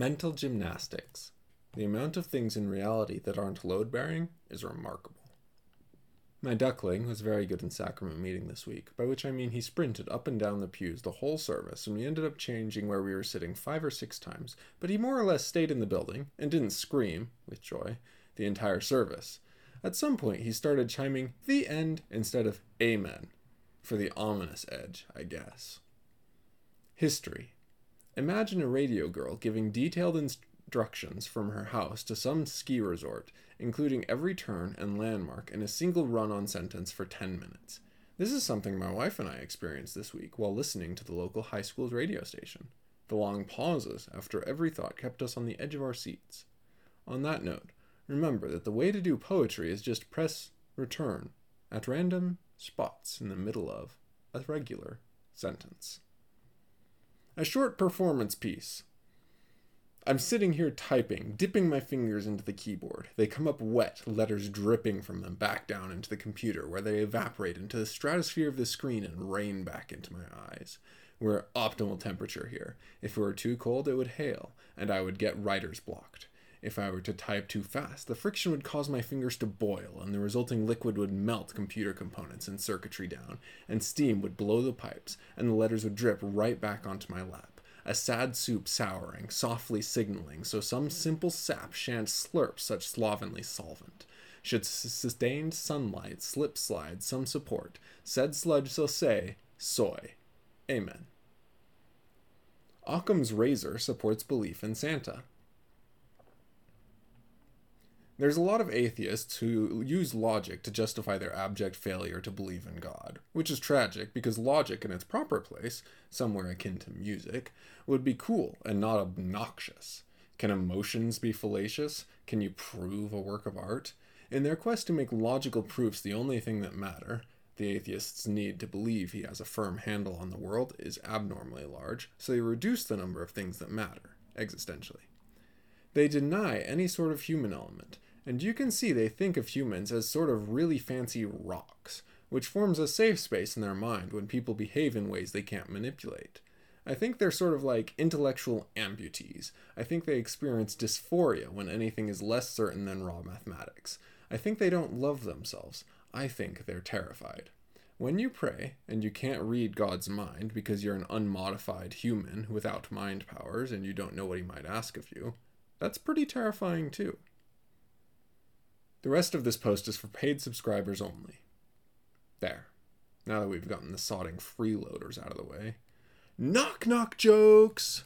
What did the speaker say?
Mental gymnastics. The amount of things in reality that aren't load bearing is remarkable. My duckling was very good in sacrament meeting this week, by which I mean he sprinted up and down the pews the whole service, and we ended up changing where we were sitting five or six times, but he more or less stayed in the building and didn't scream, with joy, the entire service. At some point, he started chiming the end instead of amen, for the ominous edge, I guess. History. Imagine a radio girl giving detailed instructions from her house to some ski resort, including every turn and landmark in a single run on sentence for 10 minutes. This is something my wife and I experienced this week while listening to the local high school's radio station. The long pauses after every thought kept us on the edge of our seats. On that note, remember that the way to do poetry is just press return at random spots in the middle of a regular sentence. A short performance piece. I'm sitting here typing, dipping my fingers into the keyboard. They come up wet, letters dripping from them back down into the computer, where they evaporate into the stratosphere of the screen and rain back into my eyes. We're at optimal temperature here. If it were too cold, it would hail, and I would get writer's blocked. If I were to type too fast, the friction would cause my fingers to boil, and the resulting liquid would melt computer components and circuitry down, and steam would blow the pipes, and the letters would drip right back onto my lap. A sad soup souring, softly signaling, so some simple sap shan't slurp such slovenly solvent. Should sustained sunlight slip slide some support, said sludge shall say, soy. Amen. Occam's razor supports belief in Santa. There's a lot of atheists who use logic to justify their abject failure to believe in God, which is tragic because logic in its proper place, somewhere akin to music, would be cool and not obnoxious. Can emotions be fallacious? Can you prove a work of art? In their quest to make logical proofs the only thing that matter, the atheist's need to believe he has a firm handle on the world is abnormally large, so they reduce the number of things that matter, existentially. They deny any sort of human element, and you can see they think of humans as sort of really fancy rocks, which forms a safe space in their mind when people behave in ways they can't manipulate. I think they're sort of like intellectual amputees. I think they experience dysphoria when anything is less certain than raw mathematics. I think they don't love themselves. I think they're terrified. When you pray and you can't read God's mind because you're an unmodified human without mind powers and you don't know what he might ask of you, that's pretty terrifying too. The rest of this post is for paid subscribers only. There. Now that we've gotten the sodding freeloaders out of the way. Knock knock jokes!